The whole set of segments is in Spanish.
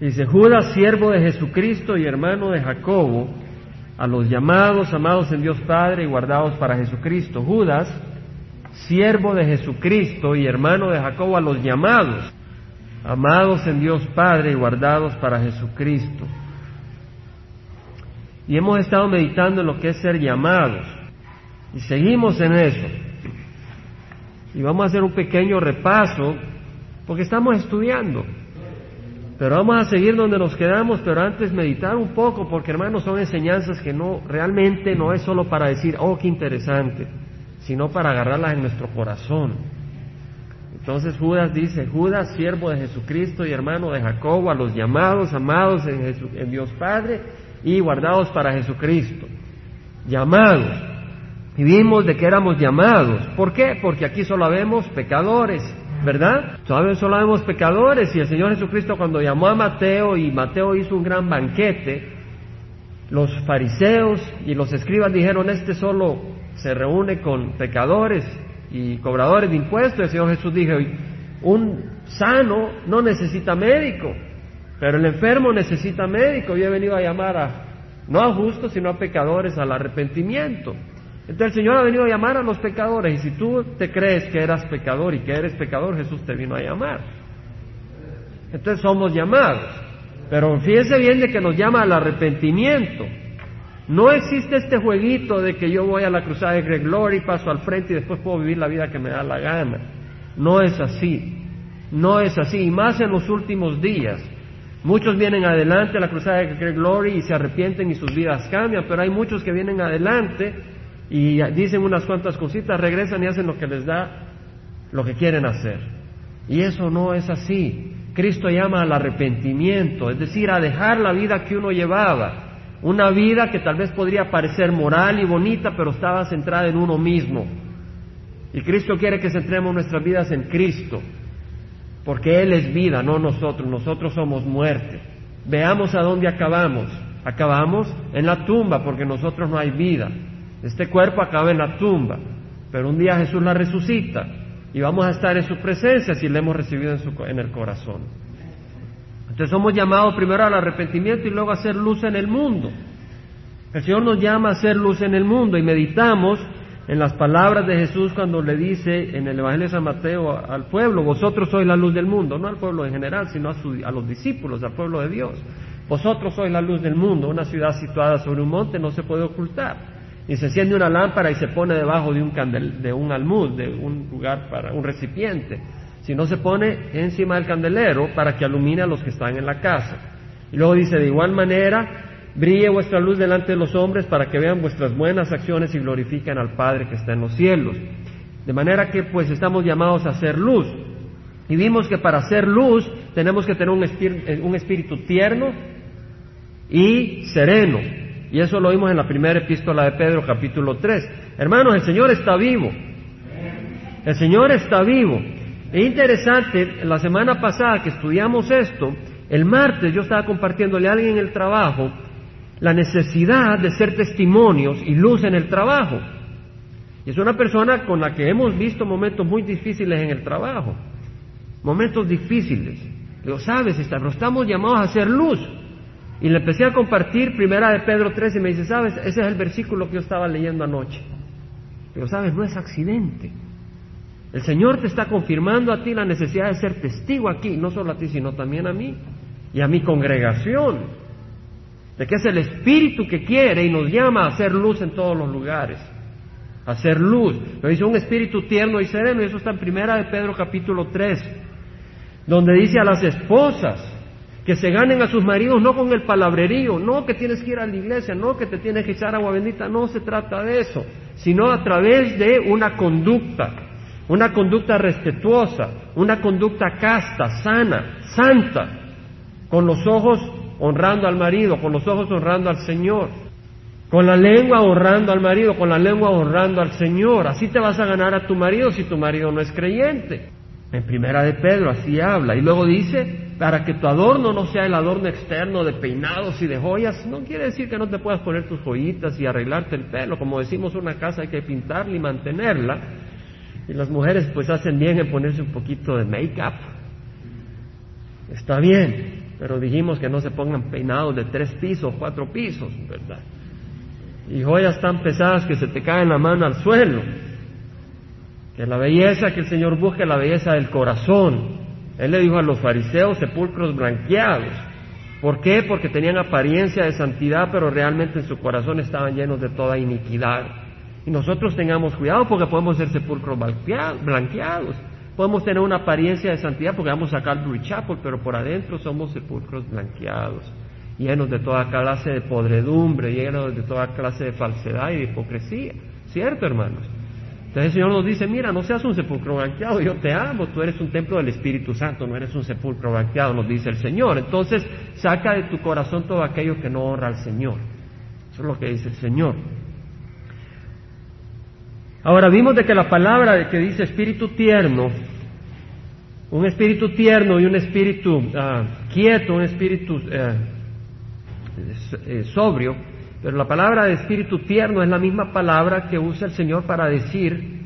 Dice, Judas, siervo de Jesucristo y hermano de Jacobo, a los llamados, amados en Dios Padre y guardados para Jesucristo. Judas, siervo de Jesucristo y hermano de Jacobo, a los llamados, amados en Dios Padre y guardados para Jesucristo. Y hemos estado meditando en lo que es ser llamados. Y seguimos en eso. Y vamos a hacer un pequeño repaso, porque estamos estudiando. Pero vamos a seguir donde nos quedamos, pero antes meditar un poco, porque hermanos son enseñanzas que no, realmente no es solo para decir, oh, qué interesante, sino para agarrarlas en nuestro corazón. Entonces Judas dice, Judas, siervo de Jesucristo y hermano de Jacobo, a los llamados, amados en, en Dios Padre y guardados para Jesucristo. Llamados. Y vimos de que éramos llamados. ¿Por qué? Porque aquí solo vemos pecadores, ¿verdad? Solo vemos pecadores y el Señor Jesucristo cuando llamó a Mateo y Mateo hizo un gran banquete, los fariseos y los escribas dijeron, este solo se reúne con pecadores y cobradores de impuestos. El Señor Jesús dijo, un sano no necesita médico, pero el enfermo necesita médico. Yo he venido a llamar a, no a justos, sino a pecadores al arrepentimiento. Entonces el Señor ha venido a llamar a los pecadores y si tú te crees que eras pecador y que eres pecador, Jesús te vino a llamar. Entonces somos llamados. Pero fíjese bien de que nos llama al arrepentimiento. No existe este jueguito de que yo voy a la cruzada de Greg Glory, paso al frente y después puedo vivir la vida que me da la gana. No es así. No es así. Y más en los últimos días. Muchos vienen adelante a la cruzada de Greg Glory y se arrepienten y sus vidas cambian, pero hay muchos que vienen adelante y dicen unas cuantas cositas, regresan y hacen lo que les da lo que quieren hacer. Y eso no es así. Cristo llama al arrepentimiento, es decir, a dejar la vida que uno llevaba, una vida que tal vez podría parecer moral y bonita, pero estaba centrada en uno mismo. Y Cristo quiere que centremos nuestras vidas en Cristo, porque Él es vida, no nosotros, nosotros somos muerte. Veamos a dónde acabamos. Acabamos en la tumba, porque nosotros no hay vida. Este cuerpo acaba en la tumba, pero un día Jesús la resucita y vamos a estar en su presencia si le hemos recibido en, su, en el corazón. Entonces somos llamados primero al arrepentimiento y luego a hacer luz en el mundo. El Señor nos llama a hacer luz en el mundo y meditamos en las palabras de Jesús cuando le dice en el Evangelio de San Mateo al pueblo, vosotros sois la luz del mundo, no al pueblo en general, sino a, a los discípulos, al pueblo de Dios. Vosotros sois la luz del mundo, una ciudad situada sobre un monte no se puede ocultar y se enciende una lámpara y se pone debajo de un, candel, de un almud, de un lugar para un recipiente, si no se pone encima del candelero para que alumine a los que están en la casa. Y luego dice, de igual manera, brille vuestra luz delante de los hombres para que vean vuestras buenas acciones y glorifiquen al Padre que está en los cielos. De manera que pues estamos llamados a hacer luz. Y vimos que para hacer luz tenemos que tener un un espíritu tierno y sereno. Y eso lo vimos en la primera epístola de Pedro, capítulo 3. Hermanos, el Señor está vivo. El Señor está vivo. Es interesante, la semana pasada que estudiamos esto, el martes yo estaba compartiéndole a alguien en el trabajo la necesidad de ser testimonios y luz en el trabajo. Y es una persona con la que hemos visto momentos muy difíciles en el trabajo. Momentos difíciles. Lo sabes, pero estamos llamados a hacer luz. Y le empecé a compartir primera de Pedro 3 y me dice, sabes, ese es el versículo que yo estaba leyendo anoche. Pero sabes, no es accidente. El Señor te está confirmando a ti la necesidad de ser testigo aquí, no solo a ti, sino también a mí y a mi congregación. De que es el Espíritu que quiere y nos llama a hacer luz en todos los lugares. A hacer luz. Pero dice un espíritu tierno y sereno, y eso está en primera de Pedro capítulo 3, donde dice a las esposas, que se ganen a sus maridos no con el palabrerío, no que tienes que ir a la iglesia, no que te tienes que echar agua bendita, no se trata de eso, sino a través de una conducta, una conducta respetuosa, una conducta casta, sana, santa, con los ojos honrando al marido, con los ojos honrando al Señor, con la lengua honrando al marido, con la lengua honrando al Señor. Así te vas a ganar a tu marido si tu marido no es creyente. En primera de Pedro así habla. Y luego dice, para que tu adorno no sea el adorno externo de peinados y de joyas, no quiere decir que no te puedas poner tus joyitas y arreglarte el pelo. Como decimos, una casa hay que pintarla y mantenerla. Y las mujeres pues hacen bien en ponerse un poquito de make-up. Está bien. pero dijimos que no se pongan peinados de tres pisos, cuatro pisos, ¿verdad? Y joyas tan pesadas que se te caen la mano al suelo. Que la belleza que el Señor busca la belleza del corazón. Él le dijo a los fariseos sepulcros blanqueados. ¿Por qué? Porque tenían apariencia de santidad, pero realmente en su corazón estaban llenos de toda iniquidad. Y nosotros tengamos cuidado porque podemos ser sepulcros blanqueados. Podemos tener una apariencia de santidad porque vamos a Calvary Chapel, pero por adentro somos sepulcros blanqueados, llenos de toda clase de podredumbre, llenos de toda clase de falsedad y de hipocresía. ¿Cierto, hermanos? Entonces el Señor nos dice, mira, no seas un sepulcro blanqueado, yo te amo, tú eres un templo del Espíritu Santo, no eres un sepulcro blanqueado, nos dice el Señor. Entonces saca de tu corazón todo aquello que no honra al Señor. Eso es lo que dice el Señor. Ahora vimos de que la palabra que dice espíritu tierno, un espíritu tierno y un espíritu ah, quieto, un espíritu eh, eh, sobrio, pero la palabra de espíritu tierno es la misma palabra que usa el Señor para decir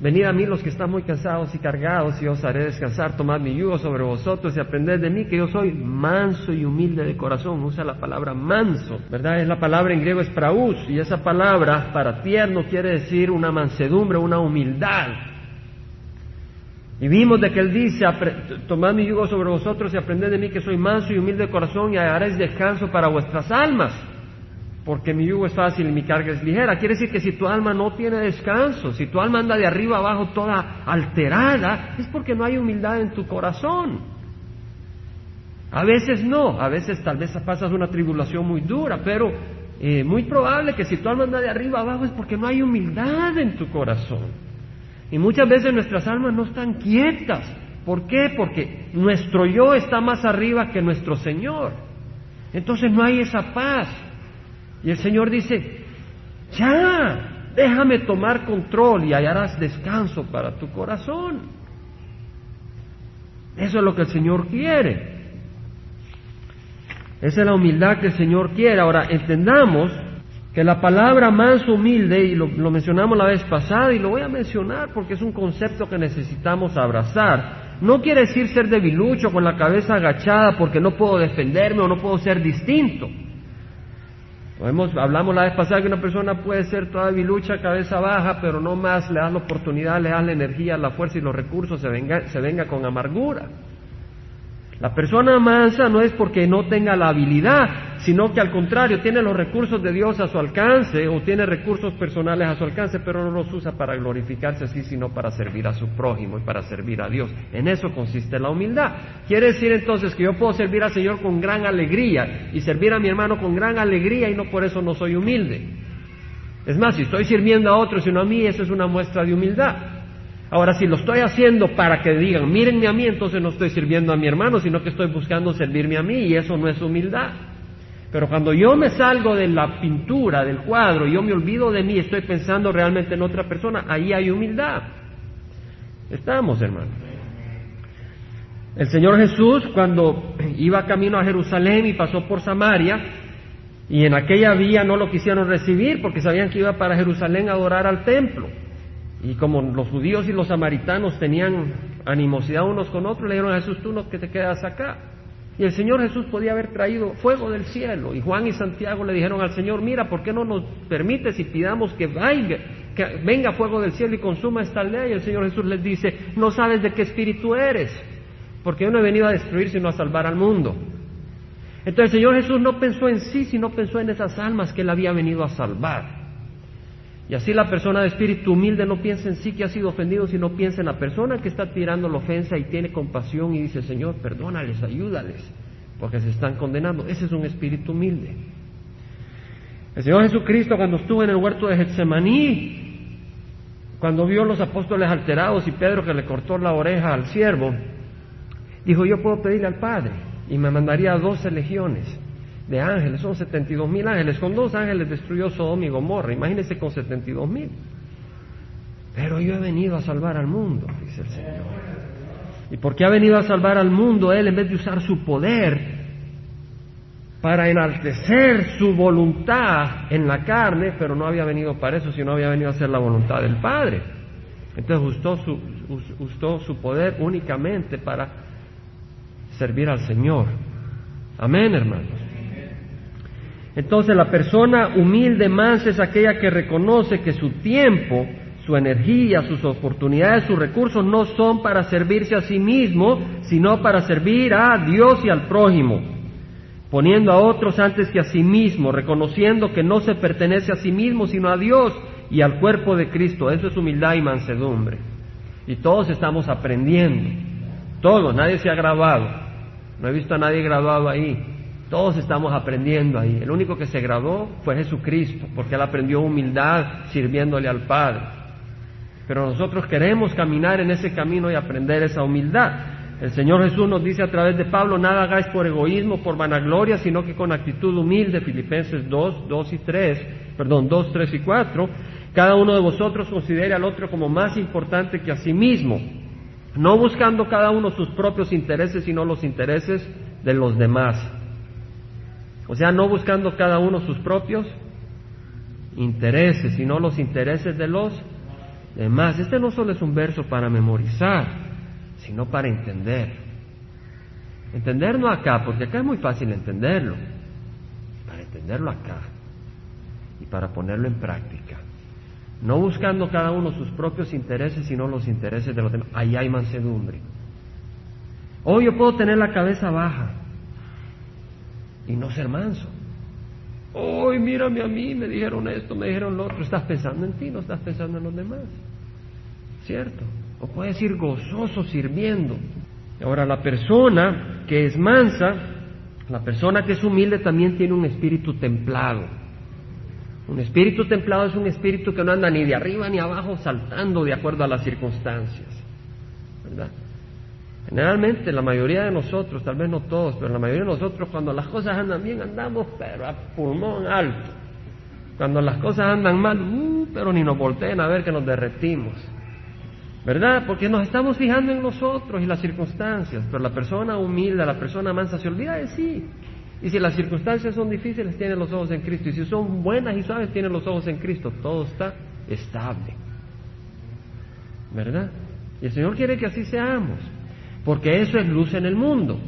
Venid a mí los que están muy cansados y cargados, y os haré descansar. Tomad mi yugo sobre vosotros y aprended de mí, que yo soy manso y humilde de corazón. Usa la palabra manso, ¿verdad? Es la palabra en griego es praus, y esa palabra para tierno quiere decir una mansedumbre, una humildad. Y vimos de que él dice, tomad mi yugo sobre vosotros y aprended de mí, que soy manso y humilde de corazón, y haréis descanso para vuestras almas porque mi yugo es fácil y mi carga es ligera. Quiere decir que si tu alma no tiene descanso, si tu alma anda de arriba abajo toda alterada, es porque no hay humildad en tu corazón. A veces no, a veces tal vez pasas una tribulación muy dura, pero eh, muy probable que si tu alma anda de arriba abajo es porque no hay humildad en tu corazón. Y muchas veces nuestras almas no están quietas. ¿Por qué? Porque nuestro yo está más arriba que nuestro Señor. Entonces no hay esa paz. Y el Señor dice, ya, déjame tomar control y hallarás descanso para tu corazón. Eso es lo que el Señor quiere. Esa es la humildad que el Señor quiere. Ahora, entendamos que la palabra más humilde, y lo, lo, mencionamos la vez pasada, y lo voy a mencionar porque es un concepto que necesitamos abrazar, no quiere decir ser debilucho con la cabeza agachada porque no puedo defenderme o no puedo ser distinto hablamos la vez pasada que una persona puede ser toda bilucha, cabeza baja, pero no más le das la oportunidad, le das la energía, la fuerza y los recursos, se venga, se venga con amargura. La persona mansa no es porque no tenga la habilidad, sino que al contrario tiene los recursos de Dios a su alcance o tiene recursos personales a su alcance, pero no los usa para glorificarse así, sino para servir a su prójimo y para servir a Dios. En eso consiste la humildad. Quiere decir entonces que yo puedo servir al Señor con gran alegría y servir a mi hermano con gran alegría y no por eso no soy humilde. Es más, si estoy sirviendo a otros y no a mí, eso es una muestra de humildad. Ahora, si lo estoy haciendo para que digan, mírenme a mí, entonces no estoy sirviendo a mi hermano, sino que estoy buscando servirme a mí y eso no es humildad. Pero cuando yo me salgo de la pintura, del cuadro, yo me olvido de mí, estoy pensando realmente en otra persona, ahí hay humildad. Estamos, hermano. El Señor Jesús, cuando iba camino a Jerusalén y pasó por Samaria, y en aquella vía no lo quisieron recibir porque sabían que iba para Jerusalén a adorar al templo. Y como los judíos y los samaritanos tenían animosidad unos con otros, le dijeron a Jesús, tú no que te quedas acá. Y el Señor Jesús podía haber traído fuego del cielo. Y Juan y Santiago le dijeron al Señor, mira, ¿por qué no nos permites y pidamos que, que venga fuego del cielo y consuma esta aldea? Y el Señor Jesús les dice, no sabes de qué espíritu eres, porque yo no he venido a destruir sino a salvar al mundo. Entonces el Señor Jesús no pensó en sí, sino pensó en esas almas que Él había venido a salvar. Y así la persona de espíritu humilde no piensa en sí que ha sido ofendido, sino piensa en la persona que está tirando la ofensa y tiene compasión y dice, Señor, perdónales, ayúdales, porque se están condenando. Ese es un espíritu humilde. El Señor Jesucristo cuando estuvo en el huerto de Getsemaní, cuando vio a los apóstoles alterados y Pedro que le cortó la oreja al siervo, dijo, yo puedo pedirle al Padre y me mandaría a doce legiones de ángeles, son 72 mil ángeles. Con dos ángeles destruyó Sodoma y Gomorra, imagínense con 72 mil. Pero yo he venido a salvar al mundo, dice el Señor. ¿Y por qué ha venido a salvar al mundo Él en vez de usar su poder para enaltecer su voluntad en la carne? Pero no había venido para eso, sino había venido a hacer la voluntad del Padre. Entonces usó su, usó su poder únicamente para servir al Señor Amén, hermanos. Entonces la persona humilde, mansa, es aquella que reconoce que su tiempo, su energía, sus oportunidades, sus recursos no son para servirse a sí mismo, sino para servir a Dios y al prójimo, poniendo a otros antes que a sí mismo, reconociendo que no se pertenece a sí mismo, sino a Dios y al cuerpo de Cristo. Eso es humildad y mansedumbre. Y todos estamos aprendiendo. Todos, nadie se ha graduado. No he visto a nadie graduado ahí. Todos estamos aprendiendo ahí. El único que se graduó fue Jesucristo, porque él aprendió humildad sirviéndole al Padre. Pero nosotros queremos caminar en ese camino y aprender esa humildad. El Señor Jesús nos dice a través de Pablo, nada hagáis por egoísmo, por vanagloria, sino que con actitud humilde, Filipenses 2, 2 y 3, perdón, 2, 3 y 4, cada uno de vosotros considere al otro como más importante que a sí mismo, no buscando cada uno sus propios intereses, sino los intereses de los demás. O sea, no buscando cada uno sus propios intereses, sino los intereses de los demás. Este no solo es un verso para memorizar, sino para entender. Entender no acá, porque acá es muy fácil entenderlo, para entenderlo acá y para ponerlo en práctica. No buscando cada uno sus propios intereses, sino los intereses de los demás. Ahí hay mansedumbre. Hoy yo puedo tener la cabeza baja, y no ser manso. Hoy mírame a mí, me dijeron esto, me dijeron lo otro. Estás pensando en ti, no estás pensando en los demás. ¿Cierto? O puedes ir gozoso sirviendo. Ahora, la persona que es mansa, la persona que es humilde también tiene un espíritu templado. Un espíritu templado es un espíritu que no anda ni de arriba ni abajo saltando de acuerdo a las circunstancias. ¿Verdad? Generalmente la mayoría de nosotros, tal vez no todos, pero la mayoría de nosotros cuando las cosas andan bien andamos pero a pulmón alto. Cuando las cosas andan mal, uh, pero ni nos volteen a ver que nos derretimos. ¿Verdad? Porque nos estamos fijando en nosotros y las circunstancias, pero la persona humilde, la persona mansa se olvida de sí. Y si las circunstancias son difíciles, tiene los ojos en Cristo. Y si son buenas y suaves, tiene los ojos en Cristo. Todo está estable. ¿Verdad? Y el Señor quiere que así seamos porque eso es luz en el mundo.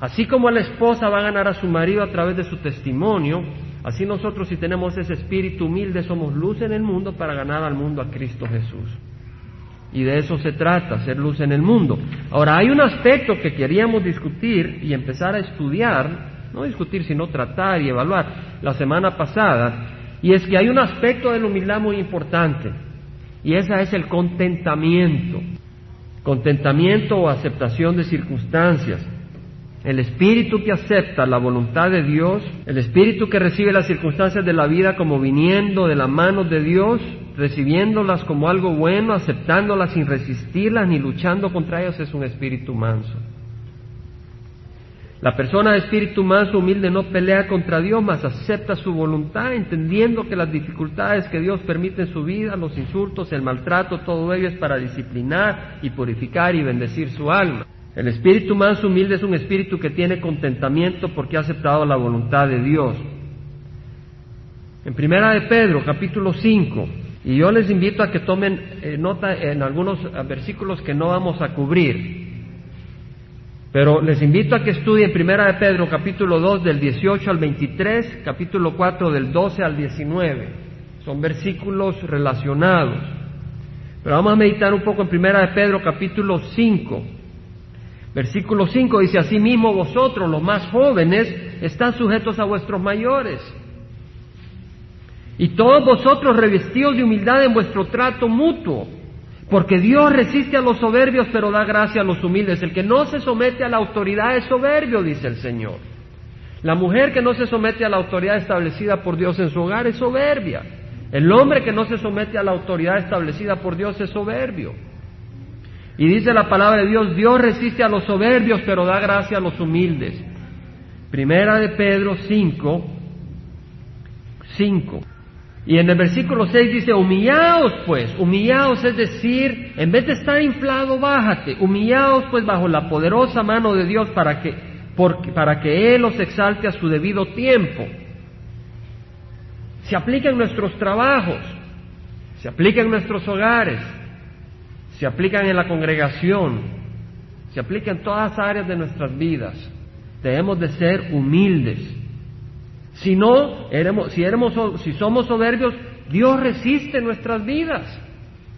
Así como la esposa va a ganar a su marido a través de su testimonio, así nosotros si tenemos ese espíritu humilde somos luz en el mundo para ganar al mundo a Cristo Jesús. Y de eso se trata, ser luz en el mundo. Ahora, hay un aspecto que queríamos discutir y empezar a estudiar, no discutir, sino tratar y evaluar la semana pasada, y es que hay un aspecto de la humildad muy importante, y ese es el contentamiento contentamiento o aceptación de circunstancias. El espíritu que acepta la voluntad de Dios, el espíritu que recibe las circunstancias de la vida como viniendo de la mano de Dios, recibiéndolas como algo bueno, aceptándolas sin resistirlas ni luchando contra ellas, es un espíritu manso. La persona de espíritu manso, humilde, no pelea contra Dios, mas acepta su voluntad, entendiendo que las dificultades que Dios permite en su vida, los insultos, el maltrato, todo ello es para disciplinar y purificar y bendecir su alma. El espíritu manso, humilde, es un espíritu que tiene contentamiento porque ha aceptado la voluntad de Dios. En Primera de Pedro, capítulo 5, y yo les invito a que tomen eh, nota en algunos versículos que no vamos a cubrir. Pero les invito a que estudien Primera de Pedro capítulo 2 del 18 al 23, capítulo 4 del 12 al 19. Son versículos relacionados. Pero vamos a meditar un poco en Primera de Pedro capítulo 5. Versículo 5 dice, asimismo vosotros, los más jóvenes, están sujetos a vuestros mayores. Y todos vosotros revestidos de humildad en vuestro trato mutuo porque Dios resiste a los soberbios, pero da gracia a los humildes. El que no se somete a la autoridad es soberbio, dice el Señor. La mujer que no se somete a la autoridad establecida por Dios en su hogar es soberbia. El hombre que no se somete a la autoridad establecida por Dios es soberbio. Y dice la palabra de Dios, Dios resiste a los soberbios, pero da gracia a los humildes. Primera de Pedro 5, 5. Y en el versículo 6 dice, humillaos pues, humillaos es decir, en vez de estar inflado, bájate, humillaos pues bajo la poderosa mano de Dios para que, para que Él os exalte a su debido tiempo. Se aplica en nuestros trabajos, se aplica en nuestros hogares, se aplican en la congregación, se aplica en todas áreas de nuestras vidas. debemos de ser humildes. Si no, si, si somos soberbios, Dios resiste nuestras vidas.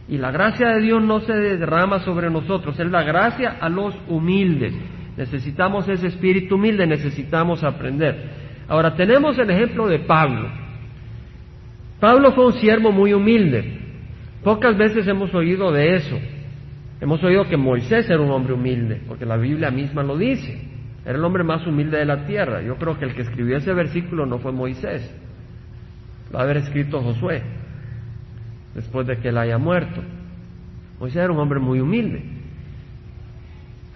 Y la gracia de Dios no se derrama sobre nosotros, es la gracia a los humildes. Necesitamos ese espíritu humilde, necesitamos aprender. Ahora tenemos el ejemplo de Pablo. Pablo fue un siervo muy humilde. Pocas veces hemos oído de eso. Hemos oído que Moisés era un hombre humilde, porque la Biblia misma lo dice. Era el hombre más humilde de la tierra. Yo creo que el que escribió ese versículo no fue Moisés. Va a haber escrito Josué, después de que él haya muerto. Moisés era un hombre muy humilde.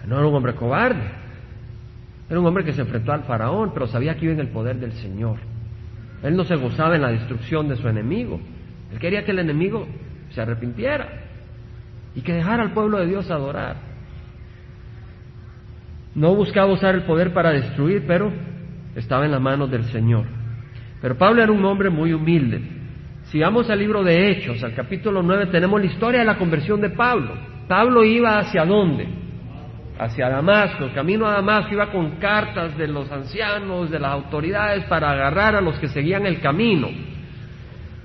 No era un hombre cobarde. Era un hombre que se enfrentó al faraón, pero sabía que iba en el poder del Señor. Él no se gozaba en la destrucción de su enemigo. Él quería que el enemigo se arrepintiera y que dejara al pueblo de Dios adorar. No buscaba usar el poder para destruir, pero estaba en las manos del Señor. Pero Pablo era un hombre muy humilde. Si vamos al libro de Hechos, al capítulo 9, tenemos la historia de la conversión de Pablo. Pablo iba hacia dónde? Hacia Damasco. El camino a Damasco iba con cartas de los ancianos, de las autoridades, para agarrar a los que seguían el camino.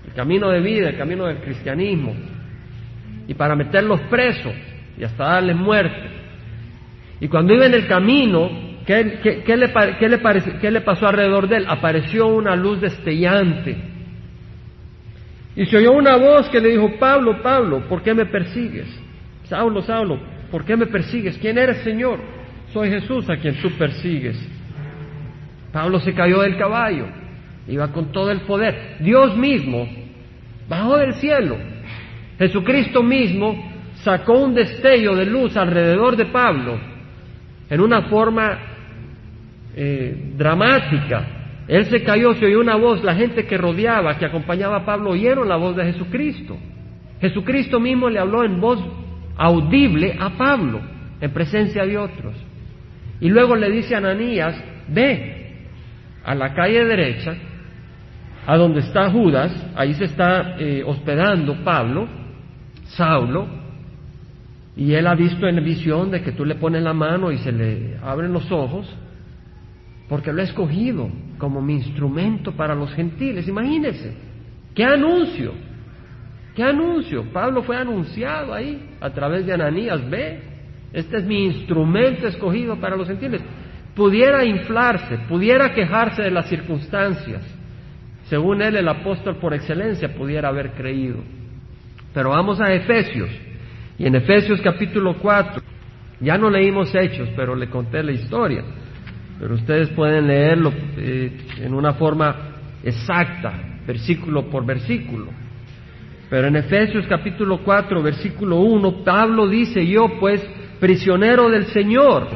El camino de vida, el camino del cristianismo. Y para meterlos presos y hasta darles muerte. Y cuando iba en el camino, ¿qué, le, le pasó alrededor de él? Apareció una luz destellante. Y se oyó una voz que le dijo, Pablo, Pablo, ¿por qué me persigues? Saulo, Saulo, ¿por qué me persigues? ¿Quién eres, Señor? Soy Jesús a quien tú persigues. Pablo se cayó del caballo, iba con todo el poder. Dios mismo bajó del cielo. Jesucristo mismo sacó un destello de luz alrededor de Pablo en una forma eh, dramática. Él se cayó, se oyó una voz, la gente que rodeaba, que acompañaba a Pablo, oyeron la voz de Jesucristo. Jesucristo mismo le habló en voz audible a Pablo, en presencia de otros. Y luego le dice a Ananías, ve a la calle derecha, a donde está Judas, ahí se está eh, hospedando Pablo, Saulo, y él ha visto en visión de que tú le pones la mano y se le abren los ojos, porque lo ha escogido como mi instrumento para los gentiles. Imagínense, qué anuncio, qué anuncio. Pablo fue anunciado ahí a través de Ananías, ve, este es mi instrumento escogido para los gentiles. Pudiera inflarse, pudiera quejarse de las circunstancias. Según él, el apóstol por excelencia pudiera haber creído. Pero vamos a Efesios y en Efesios capítulo 4, ya no leímos hechos, pero le conté la historia. Pero ustedes pueden leerlo eh, en una forma exacta, versículo por versículo. Pero en Efesios capítulo 4, versículo 1, Pablo dice, yo pues, prisionero del Señor,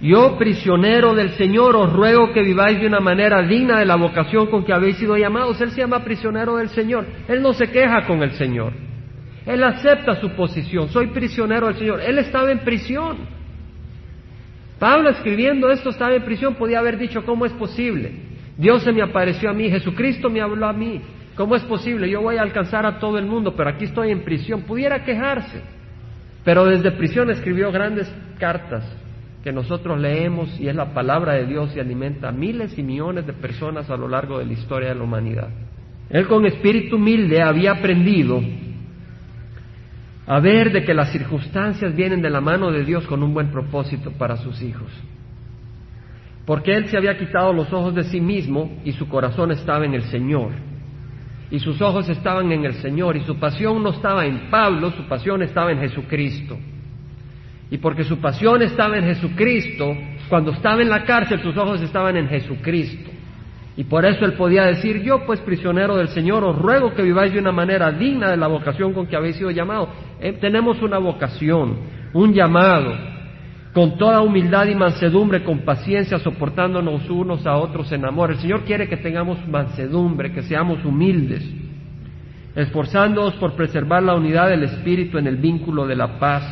yo prisionero del Señor, os ruego que viváis de una manera digna de la vocación con que habéis sido llamados. Él se llama prisionero del Señor. Él no se queja con el Señor. Él acepta su posición, soy prisionero del Señor. Él estaba en prisión. Pablo escribiendo esto estaba en prisión, podía haber dicho, ¿cómo es posible? Dios se me apareció a mí, Jesucristo me habló a mí. ¿Cómo es posible? Yo voy a alcanzar a todo el mundo, pero aquí estoy en prisión. Pudiera quejarse. Pero desde prisión escribió grandes cartas que nosotros leemos y es la palabra de Dios y alimenta a miles y millones de personas a lo largo de la historia de la humanidad. Él con espíritu humilde había aprendido a ver de que las circunstancias vienen de la mano de Dios con un buen propósito para sus hijos. Porque él se había quitado los ojos de sí mismo y su corazón estaba en el Señor. Y sus ojos estaban en el Señor y su pasión no estaba en Pablo, su pasión estaba en Jesucristo. Y porque su pasión estaba en Jesucristo, cuando estaba en la cárcel sus ojos estaban en Jesucristo. Y por eso él podía decir, yo pues prisionero del Señor, os ruego que viváis de una manera digna de la vocación con que habéis sido llamados. Eh, tenemos una vocación, un llamado, con toda humildad y mansedumbre, con paciencia, soportándonos unos a otros en amor. El Señor quiere que tengamos mansedumbre, que seamos humildes, esforzándonos por preservar la unidad del Espíritu en el vínculo de la paz.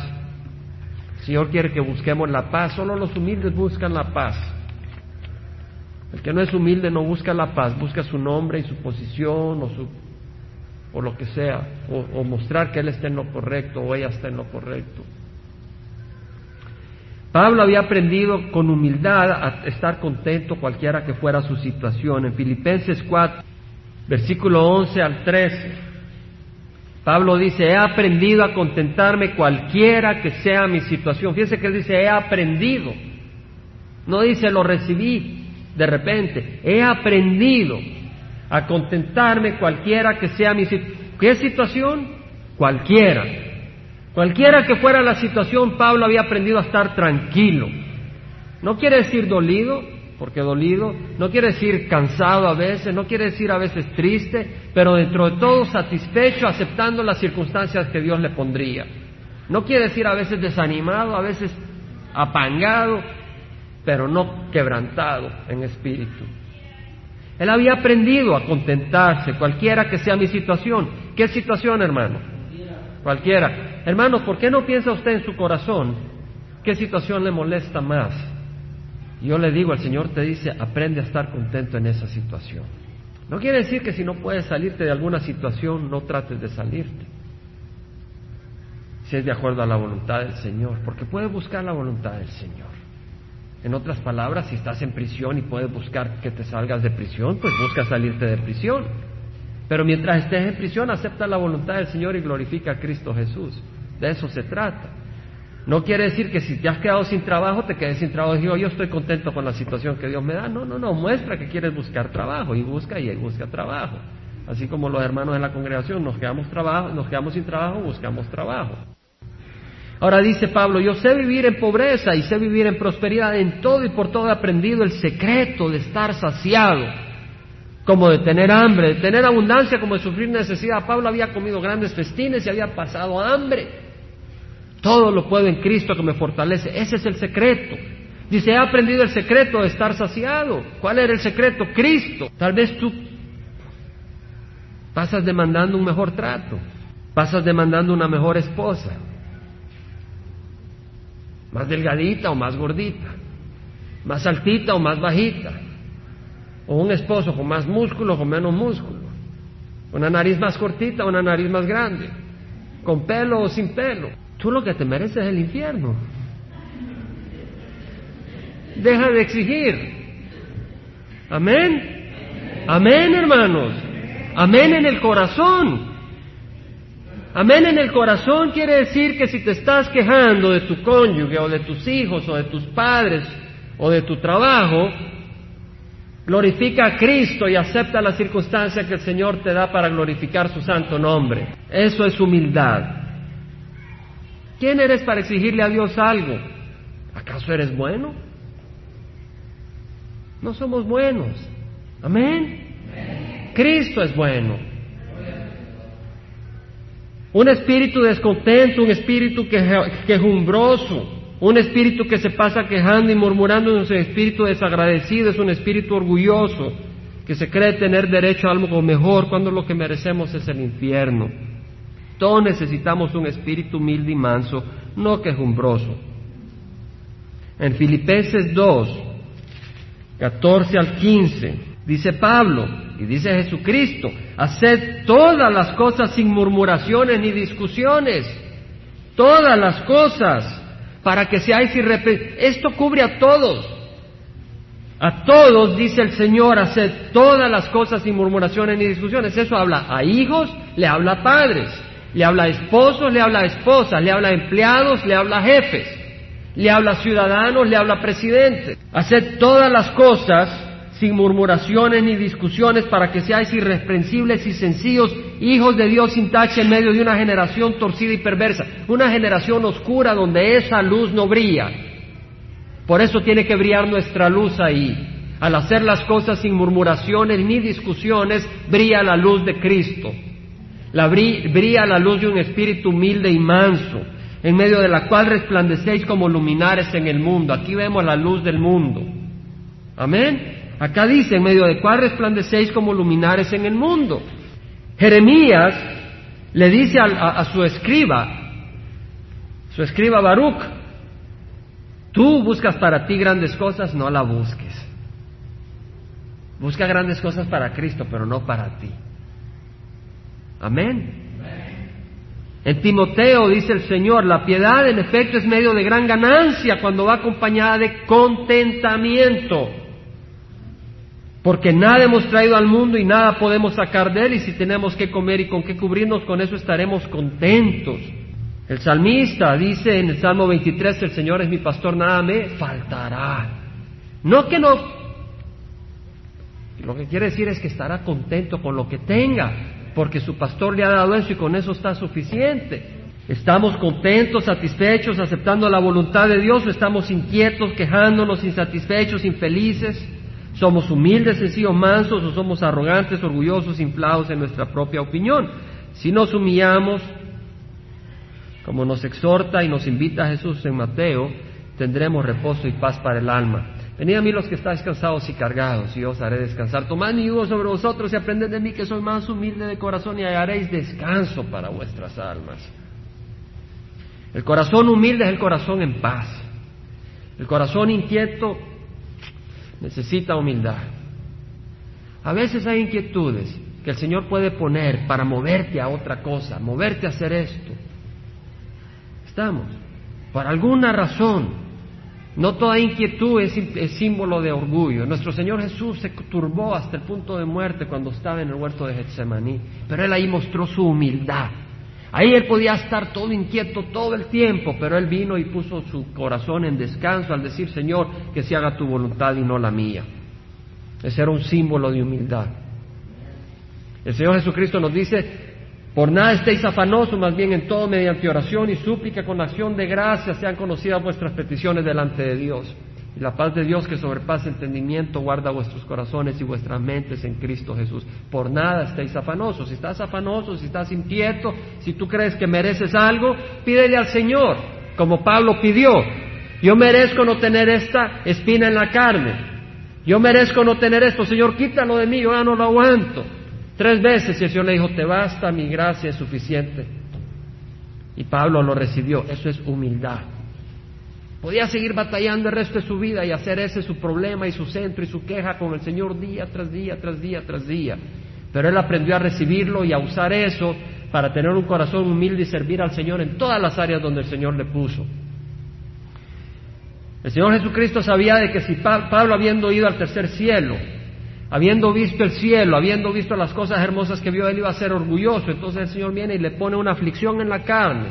El Señor quiere que busquemos la paz, solo los humildes buscan la paz. El que no es humilde no busca la paz, busca su nombre y su posición o, su, o lo que sea, o, mostrar que él está en lo correcto o ella está en lo correcto. Pablo había aprendido con humildad a estar contento cualquiera que fuera su situación. En Filipenses 4, versículo 11 al 13, Pablo dice, he aprendido a contentarme cualquiera que sea mi situación. Fíjense que él dice, he aprendido. No dice, lo recibí de repente. He aprendido a contentarme cualquiera que sea mi situación. ¿Qué situación? Cualquiera. Cualquiera que fuera la situación, Pablo había aprendido a estar tranquilo. No quiere decir dolido, porque dolido, no quiere decir cansado a veces, no quiere decir a veces triste, pero dentro de todo satisfecho, aceptando las circunstancias que Dios le pondría. No quiere decir a veces desanimado, a veces apangado, pero no quebrantado en espíritu. Él había aprendido a contentarse, cualquiera que sea mi situación. ¿Qué situación, hermano? Cualquiera. Hermanos, ¿por qué no piensa usted en su corazón qué situación le molesta más? Yo le digo, el Señor te dice, aprende a estar contento en esa situación. No quiere decir que si no puedes salirte de alguna situación, no trates de salirte. Si es de acuerdo a la voluntad del Señor, porque puedes buscar la voluntad del Señor. En otras palabras, si estás en prisión y puedes buscar que te salgas de prisión, pues busca salirte de prisión. Pero mientras estés en prisión, acepta la voluntad del Señor y glorifica a Cristo Jesús. De eso se trata. No quiere decir que si te has quedado sin trabajo, te quedes sin trabajo digo, yo estoy contento con la situación que Dios me da. No, no, no, muestra que quieres buscar trabajo y busca y busca trabajo. Así como los hermanos de la congregación nos quedamos, trabajo, nos quedamos sin trabajo, buscamos trabajo. Ahora dice Pablo, yo sé vivir en pobreza y sé vivir en prosperidad, en todo y por todo he aprendido el secreto de estar saciado, como de tener hambre, de tener abundancia, como de sufrir necesidad. Pablo había comido grandes festines y había pasado hambre. Todo lo puedo en Cristo que me fortalece. Ese es el secreto. Dice, he aprendido el secreto de estar saciado. ¿Cuál era el secreto? Cristo. Tal vez tú pasas demandando un mejor trato, pasas demandando una mejor esposa, más delgadita o más gordita, más altita o más bajita, o un esposo con más músculo o menos músculo, una nariz más cortita o una nariz más grande, con pelo o sin pelo. Tú lo que te mereces es el infierno. Deja de exigir. Amén. Amén, hermanos. Amén en el corazón. Amén en el corazón quiere decir que si te estás quejando de tu cónyuge o de tus hijos o de tus padres o de tu trabajo, glorifica a Cristo y acepta la circunstancia que el Señor te da para glorificar su santo nombre. Eso es humildad. ¿Quién eres para exigirle a Dios algo? ¿Acaso eres bueno? No somos buenos. Amén. Cristo es bueno. Un espíritu descontento, un espíritu quejumbroso, un espíritu que se pasa quejando y murmurando, es un espíritu desagradecido, es un espíritu orgulloso, que se cree tener derecho a algo mejor cuando lo que merecemos es el infierno. Todos necesitamos un espíritu humilde y manso, no quejumbroso. En Filipenses 2, 14 al 15, dice Pablo, y dice Jesucristo, haced todas las cosas sin murmuraciones ni discusiones, todas las cosas, para que seáis irreprensibles. Esto cubre a todos. A todos, dice el Señor, haced todas las cosas sin murmuraciones ni discusiones. Eso habla a hijos, le habla a padres, le habla a esposos, le habla a esposas, le habla a empleados, le habla a jefes, le habla a ciudadanos, le habla a presidentes. Haced todas las cosas sin murmuraciones ni discusiones, para que seáis irreprensibles y sencillos, hijos de Dios sin tache en medio de una generación torcida y perversa, una generación oscura donde esa luz no brilla. Por eso tiene que brillar nuestra luz ahí. Al hacer las cosas sin murmuraciones ni discusiones, brilla la luz de Cristo. La brilla la luz de un espíritu humilde y manso, en medio de la cual resplandecéis como luminares en el mundo. Aquí vemos la luz del mundo. Amén. Acá dice, en medio de cuál resplandecéis como luminares en el mundo. Jeremías le dice a, su escriba, su escriba Baruch, tú buscas para ti grandes cosas, no la busques. Busca grandes cosas para Cristo, pero no para ti. Amén. En Timoteo dice el Señor, la piedad en efecto es medio de gran ganancia cuando va acompañada de contentamiento. Porque nada hemos traído al mundo y nada podemos sacar de él y si tenemos que comer y con qué cubrirnos, con eso estaremos contentos. El salmista dice en el Salmo 23, el Señor es mi pastor, nada me faltará. No que no, lo que quiere decir es que estará contento con lo que tenga, porque su pastor le ha dado eso y con eso está suficiente. ¿Estamos contentos, satisfechos, aceptando la voluntad de Dios o estamos inquietos, quejándonos, insatisfechos, infelices? ¿Somos humildes, sencillos, mansos o somos arrogantes, orgullosos, inflados en nuestra propia opinión? Si nos humillamos, como nos exhorta y nos invita Jesús en Mateo, tendremos reposo y paz para el alma. Venid a mí los que estáis cansados y cargados, y yo os haré descansar. Tomad mi yugo sobre vosotros y aprended de mí que soy más humilde de corazón y hallaréis descanso para vuestras almas. El corazón humilde es el corazón en paz. El corazón inquieto necesita humildad. A veces hay inquietudes que el Señor puede poner para moverte a otra cosa, moverte a hacer esto. Estamos, por alguna razón, no toda inquietud es, símbolo de orgullo. Nuestro Señor Jesús se turbó hasta el punto de muerte cuando estaba en el huerto de Getsemaní, pero Él ahí mostró su humildad. Ahí Él podía estar todo inquieto todo el tiempo, pero Él vino y puso su corazón en descanso al decir, Señor, que se haga tu voluntad y no la mía. Ese era un símbolo de humildad. El Señor Jesucristo nos dice, por nada estéis afanosos, más bien en todo mediante oración y súplica con acción de gracia sean conocidas vuestras peticiones delante de Dios. Y la paz de Dios que sobrepasa entendimiento guarda vuestros corazones y vuestras mentes en Cristo Jesús. Por nada estéis afanosos. Si estás afanoso, si estás inquieto, si tú crees que mereces algo, pídele al Señor, como Pablo pidió. Yo merezco no tener esta espina en la carne. Yo merezco no tener esto. Señor, quítalo de mí, yo ya no lo aguanto. Tres veces y el Señor le dijo, te basta, mi gracia es suficiente. Y Pablo lo recibió, eso es humildad. Podía seguir batallando el resto de su vida y hacer ese su problema y su centro y su queja con el Señor día tras día, tras día, tras día. Pero él aprendió a recibirlo y a usar eso para tener un corazón humilde y servir al Señor en todas las áreas donde el Señor le puso. El Señor Jesucristo sabía de que si Pablo habiendo ido al tercer cielo, habiendo visto el cielo, habiendo visto las cosas hermosas que vio, él iba a ser orgulloso. Entonces el Señor viene y le pone una aflicción en la carne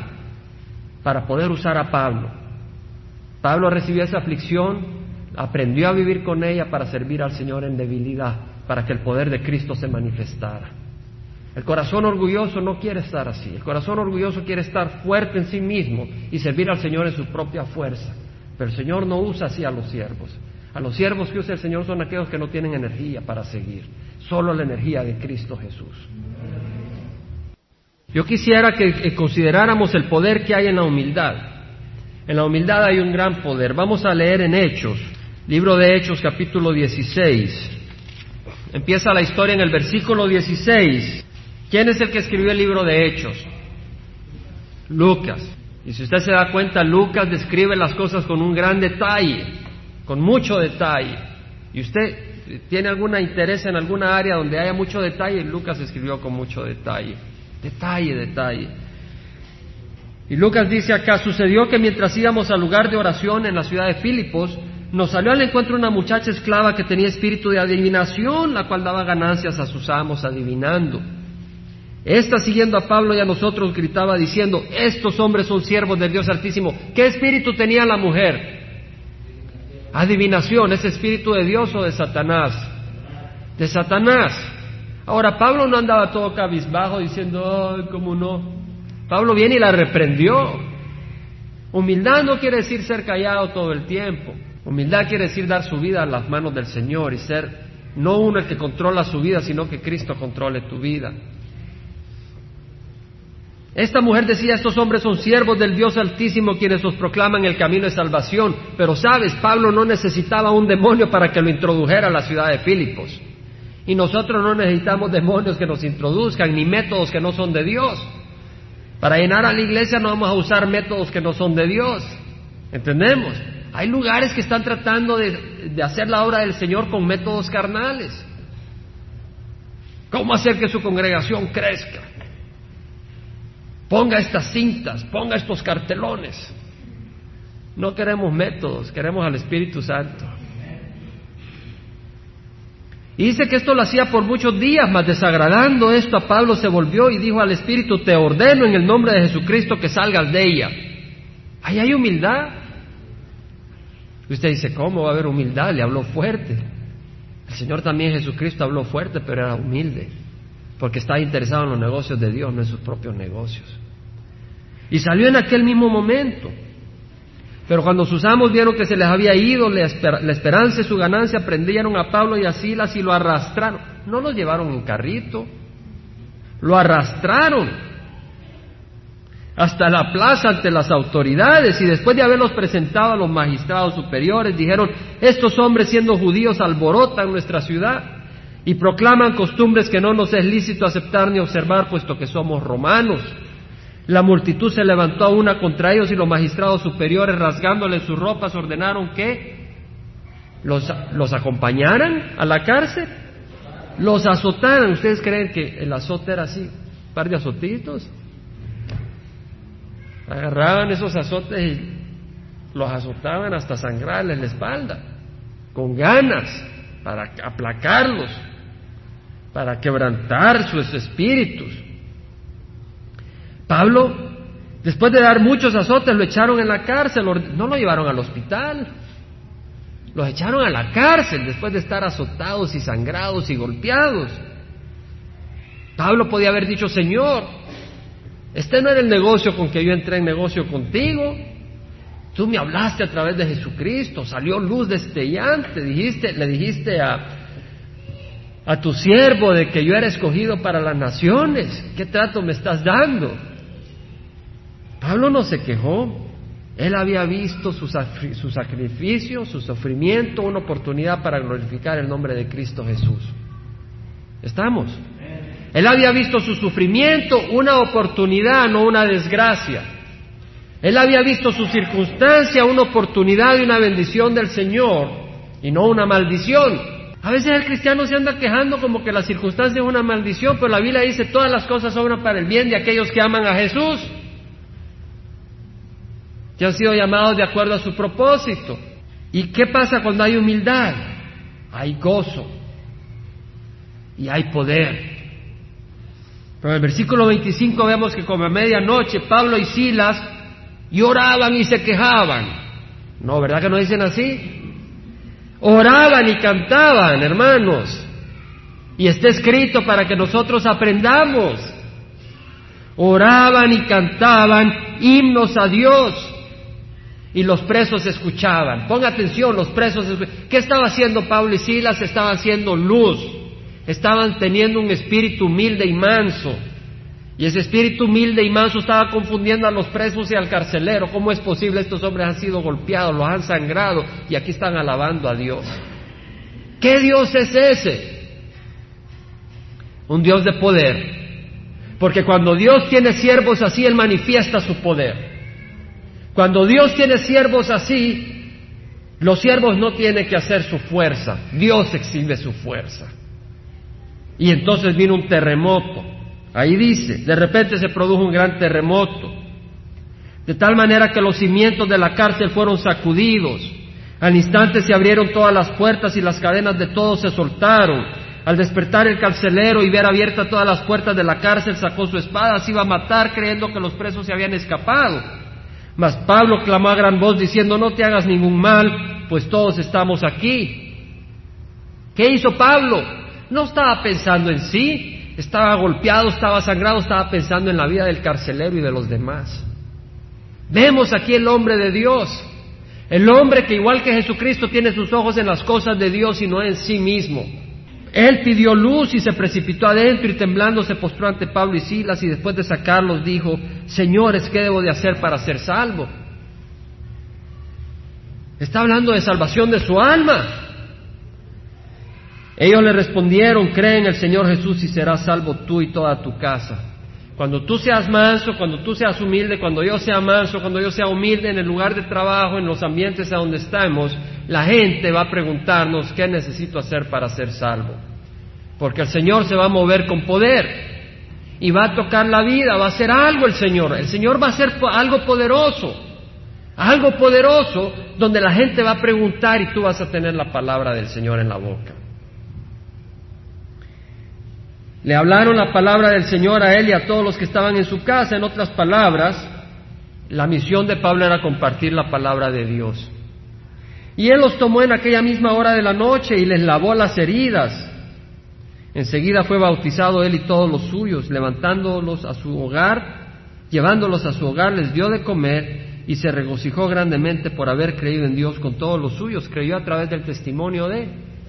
para poder usar a Pablo. Pablo recibió esa aflicción, aprendió a vivir con ella para servir al Señor en debilidad, para que el poder de Cristo se manifestara. El corazón orgulloso no quiere estar así. El corazón orgulloso quiere estar fuerte en sí mismo y servir al Señor en su propia fuerza. Pero el Señor no usa así a los siervos. A los siervos que usa el Señor son aquellos que no tienen energía para seguir, solo la energía de Cristo Jesús. Yo quisiera que consideráramos el poder que hay en la humildad. En la humildad hay un gran poder. Vamos a leer en Hechos, libro de Hechos capítulo 16. Empieza la historia en el versículo 16. ¿Quién es el que escribió el libro de Hechos? Lucas. Y si usted se da cuenta, Lucas describe las cosas con un gran detalle con mucho detalle. Y usted tiene algún interés en alguna área donde haya mucho detalle, Lucas escribió con mucho detalle. Detalle, detalle. Y Lucas dice acá, sucedió que mientras íbamos al lugar de oración en la ciudad de Filipos, nos salió al encuentro una muchacha esclava que tenía espíritu de adivinación, la cual daba ganancias a sus amos adivinando. Esta, siguiendo a Pablo y a nosotros, gritaba diciendo, estos hombres son siervos del Dios Altísimo. ¿Qué espíritu tenía la mujer? Adivinación, ¿es espíritu de Dios o de Satanás? De Satanás. Ahora, Pablo no andaba todo cabizbajo diciendo, ay, ¿cómo no? Pablo viene y la reprendió. Humildad no quiere decir ser callado todo el tiempo. Humildad quiere decir dar su vida a las manos del Señor y ser no uno el que controla su vida, sino que Cristo controle tu vida. Esta mujer decía, estos hombres son siervos del Dios Altísimo quienes os proclaman el camino de salvación. Pero sabes, Pablo no necesitaba un demonio para que lo introdujera a la ciudad de Filipos. Y nosotros no necesitamos demonios que nos introduzcan, ni métodos que no son de Dios. Para llenar a la iglesia no vamos a usar métodos que no son de Dios. ¿Entendemos? Hay lugares que están tratando de, de hacer la obra del Señor con métodos carnales. ¿Cómo hacer que su congregación crezca? ponga estas cintas, ponga estos cartelones. No queremos métodos, queremos al Espíritu Santo. Y dice que esto lo hacía por muchos días, mas desagradando esto a Pablo se volvió y dijo al Espíritu, te ordeno en el nombre de Jesucristo que salgas de ella. Ahí hay humildad. Y usted dice, ¿cómo va a haber humildad? Le habló fuerte. El Señor también Jesucristo habló fuerte, pero era humilde, porque estaba interesado en los negocios de Dios, no en sus propios negocios. Y salió en aquel mismo momento. Pero cuando sus amos vieron que se les había ido la, esperanza y su ganancia, prendieron a Pablo y a Silas y lo arrastraron. No lo llevaron en carrito, lo arrastraron hasta la plaza ante las autoridades y después de haberlos presentado a los magistrados superiores, dijeron, estos hombres siendo judíos alborotan nuestra ciudad y proclaman costumbres que no nos es lícito aceptar ni observar, puesto que somos romanos. La multitud se levantó a una contra ellos y los magistrados superiores, rasgándole sus ropas, ordenaron que los, los acompañaran a la cárcel, los azotaran. ¿Ustedes creen que el azote era así? ¿Un par de azotitos? Agarraban esos azotes y los azotaban hasta sangrarles la espalda, con ganas, para aplacarlos, para quebrantar sus espíritus. Pablo, después de dar muchos azotes, lo echaron en la cárcel, no lo llevaron al hospital, los echaron a la cárcel después de estar azotados y sangrados y golpeados. Pablo podía haber dicho, Señor, este no era el negocio con que yo entré en negocio contigo. Tú me hablaste a través de Jesucristo, salió luz destellante, dijiste, le dijiste a, a tu siervo de que yo era escogido para las naciones. ¿Qué trato me estás dando? Pablo no se quejó. Él había visto su, sacrificio, su sufrimiento, una oportunidad para glorificar el nombre de Cristo Jesús. ¿Estamos? Él había visto su sufrimiento, una oportunidad, no una desgracia. Él había visto su circunstancia, una oportunidad y una bendición del Señor, y no una maldición. A veces el cristiano se anda quejando como que la circunstancia es una maldición, pero la Biblia dice todas las cosas obran para el bien de aquellos que aman a Jesús que han sido llamados de acuerdo a su propósito. ¿Y qué pasa cuando hay humildad? Hay gozo y hay poder. Pero en el versículo 25 vemos que como a medianoche Pablo y Silas lloraban y se quejaban. No, ¿verdad que no dicen así? Oraban y cantaban, hermanos. Y está escrito para que nosotros aprendamos. Oraban y cantaban himnos a Dios y los presos escuchaban. Ponga atención, los presos. ¿Qué estaba haciendo Pablo y Silas? Estaban haciendo luz. Estaban teniendo un espíritu humilde y manso. Y ese espíritu humilde y manso estaba confundiendo a los presos y al carcelero. ¿Cómo es posible? Estos hombres han sido golpeados, los han sangrado y aquí están alabando a Dios. ¿Qué Dios es ese? Un Dios de poder. Porque cuando Dios tiene siervos así, Él manifiesta su poder. Cuando Dios tiene siervos así, los siervos no tienen que hacer su fuerza, Dios exhibe su fuerza. Y entonces vino un terremoto. Ahí dice, de repente se produjo un gran terremoto, de tal manera que los cimientos de la cárcel fueron sacudidos. Al instante se abrieron todas las puertas y las cadenas de todos se soltaron. Al despertar el carcelero y ver abiertas todas las puertas de la cárcel, sacó su espada, se iba a matar creyendo que los presos se habían escapado. Mas Pablo clamó a gran voz diciendo, no te hagas ningún mal, pues todos estamos aquí. ¿Qué hizo Pablo? No estaba pensando en sí, estaba golpeado, estaba sangrado, estaba pensando en la vida del carcelero y de los demás. Vemos aquí el hombre de Dios, el hombre que igual que Jesucristo tiene sus ojos en las cosas de Dios y no en sí mismo. Él pidió luz y se precipitó adentro y temblando se postró ante Pablo y Silas y después de sacarlos dijo, Señores, ¿qué debo de hacer para ser salvo? Está hablando de salvación de su alma. Ellos le respondieron, cree en el Señor Jesús y serás salvo tú y toda tu casa. Cuando tú seas manso, cuando tú seas humilde, cuando yo sea manso, cuando yo sea humilde en el lugar de trabajo, en los ambientes a donde estamos, la gente va a preguntarnos qué necesito hacer para ser salvo. Porque el Señor se va a mover con poder. y va a tocar la vida, va a hacer algo el Señor. El Señor va a hacer algo poderoso, algo poderoso donde la gente va a preguntar y tú vas a tener la palabra del Señor en la boca. Le hablaron la palabra del Señor a él y a todos los que estaban en su casa. En otras palabras, la misión de Pablo era compartir la palabra de Dios. Y él los tomó en aquella misma hora de la noche y les lavó las heridas. Enseguida fue bautizado él y todos los suyos, levantándolos a su hogar, llevándolos a su hogar, les dio de comer y se regocijó grandemente por haber creído en Dios con todos los suyos. Creyó a través del testimonio de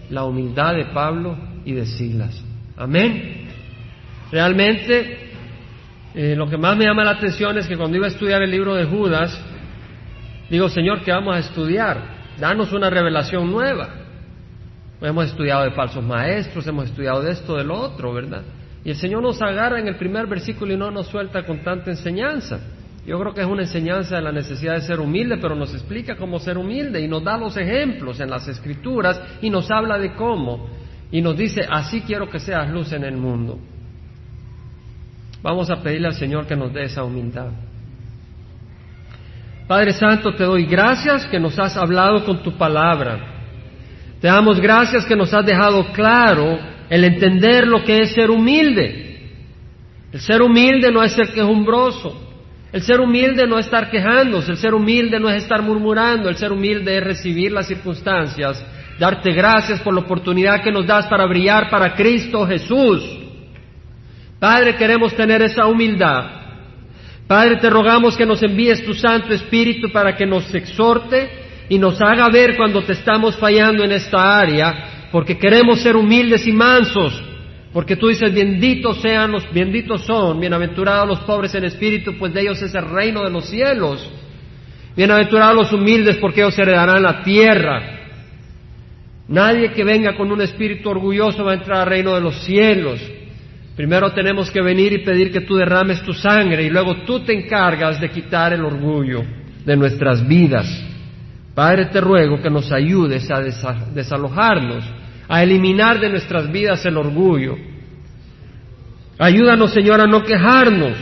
la humildad de Pablo y de Silas. Amén. Realmente, eh, lo que más me llama la atención es que cuando iba a estudiar el libro de Judas, digo, Señor, ¿qué vamos a estudiar? Danos una revelación nueva. Hemos estudiado de falsos maestros, hemos estudiado de esto, de lo otro, ¿verdad? Y el Señor nos agarra en el primer versículo y no nos suelta con tanta enseñanza. Yo creo que es una enseñanza de la necesidad de ser humilde, pero nos explica cómo ser humilde y nos da los ejemplos en las escrituras y nos habla de cómo. Y nos dice, así quiero que seas luz en el mundo. Vamos a pedirle al Señor que nos dé esa humildad. Padre Santo, te doy gracias que nos has hablado con tu palabra. Te damos gracias que nos has dejado claro el entender lo que es ser humilde. El ser humilde no es ser quejumbroso. El ser humilde no es estar quejándose. El ser humilde no es estar murmurando. El ser humilde es recibir las circunstancias, darte gracias por la oportunidad que nos das para brillar para Cristo Jesús. Padre, queremos tener esa humildad. Padre, te rogamos que nos envíes tu Santo Espíritu para que nos exhorte y nos haga ver cuando te estamos fallando en esta área, porque queremos ser humildes y mansos, porque tú dices, benditos sean los, benditos son, bienaventurados los pobres en espíritu, pues de ellos es el reino de los cielos. Bienaventurados los humildes, porque ellos heredarán la tierra. Nadie que venga con un espíritu orgulloso va a entrar al reino de los cielos. Primero tenemos que venir y pedir que tú derrames tu sangre y luego tú te encargas de quitar el orgullo de nuestras vidas. Padre, te ruego que nos ayudes a desalojarnos, a eliminar de nuestras vidas el orgullo. Ayúdanos, Señor, a no quejarnos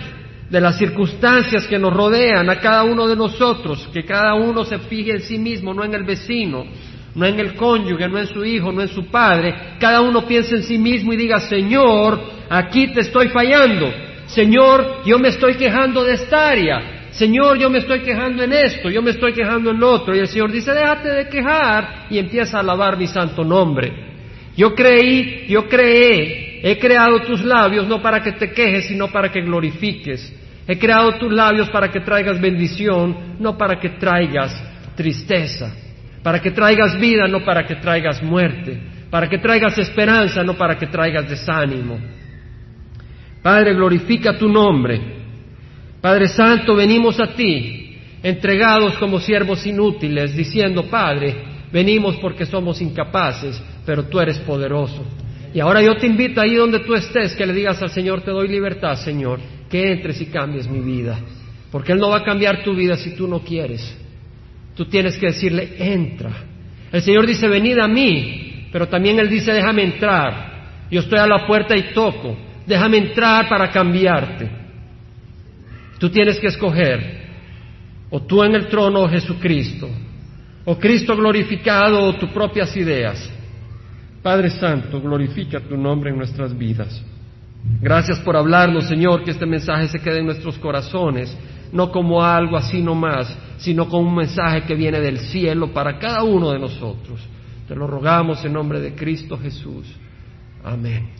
de las circunstancias que nos rodean a cada uno de nosotros, que cada uno se fije en sí mismo, no en el vecino, no en el cónyuge, no en su hijo, no en su padre. Cada uno piense en sí mismo y diga, Señor, aquí te estoy fallando. Señor, yo me estoy quejando de esta área. Señor, yo me estoy quejando en esto, yo me estoy quejando en lo otro. Y el Señor dice, déjate de quejar y empieza a alabar mi santo nombre. Yo creí, yo creé, he creado tus labios no para que te quejes, sino para que glorifiques. He creado tus labios para que traigas bendición, no para que traigas tristeza para que traigas vida, no para que traigas muerte, para que traigas esperanza, no para que traigas desánimo. Padre, glorifica tu nombre. Padre Santo, venimos a ti, entregados como siervos inútiles, diciendo, Padre, venimos porque somos incapaces, pero tú eres poderoso. Y ahora yo te invito ahí donde tú estés, que le digas al Señor, te doy libertad, Señor, que entres y cambies mi vida, porque Él no va a cambiar tu vida si tú no quieres. Tú tienes que decirle, entra. El Señor dice, venid a mí, pero también Él dice, déjame entrar. Yo estoy a la puerta y toco. Déjame entrar para cambiarte. Tú tienes que escoger, o tú en el trono o Jesucristo, o Cristo glorificado o tus propias ideas. Padre Santo, glorifica tu nombre en nuestras vidas. Gracias por hablarnos, Señor, que este mensaje se quede en nuestros corazones no como algo así nomás, sino como un mensaje que viene del cielo para cada uno de nosotros. Te lo rogamos en nombre de Cristo Jesús. Amén.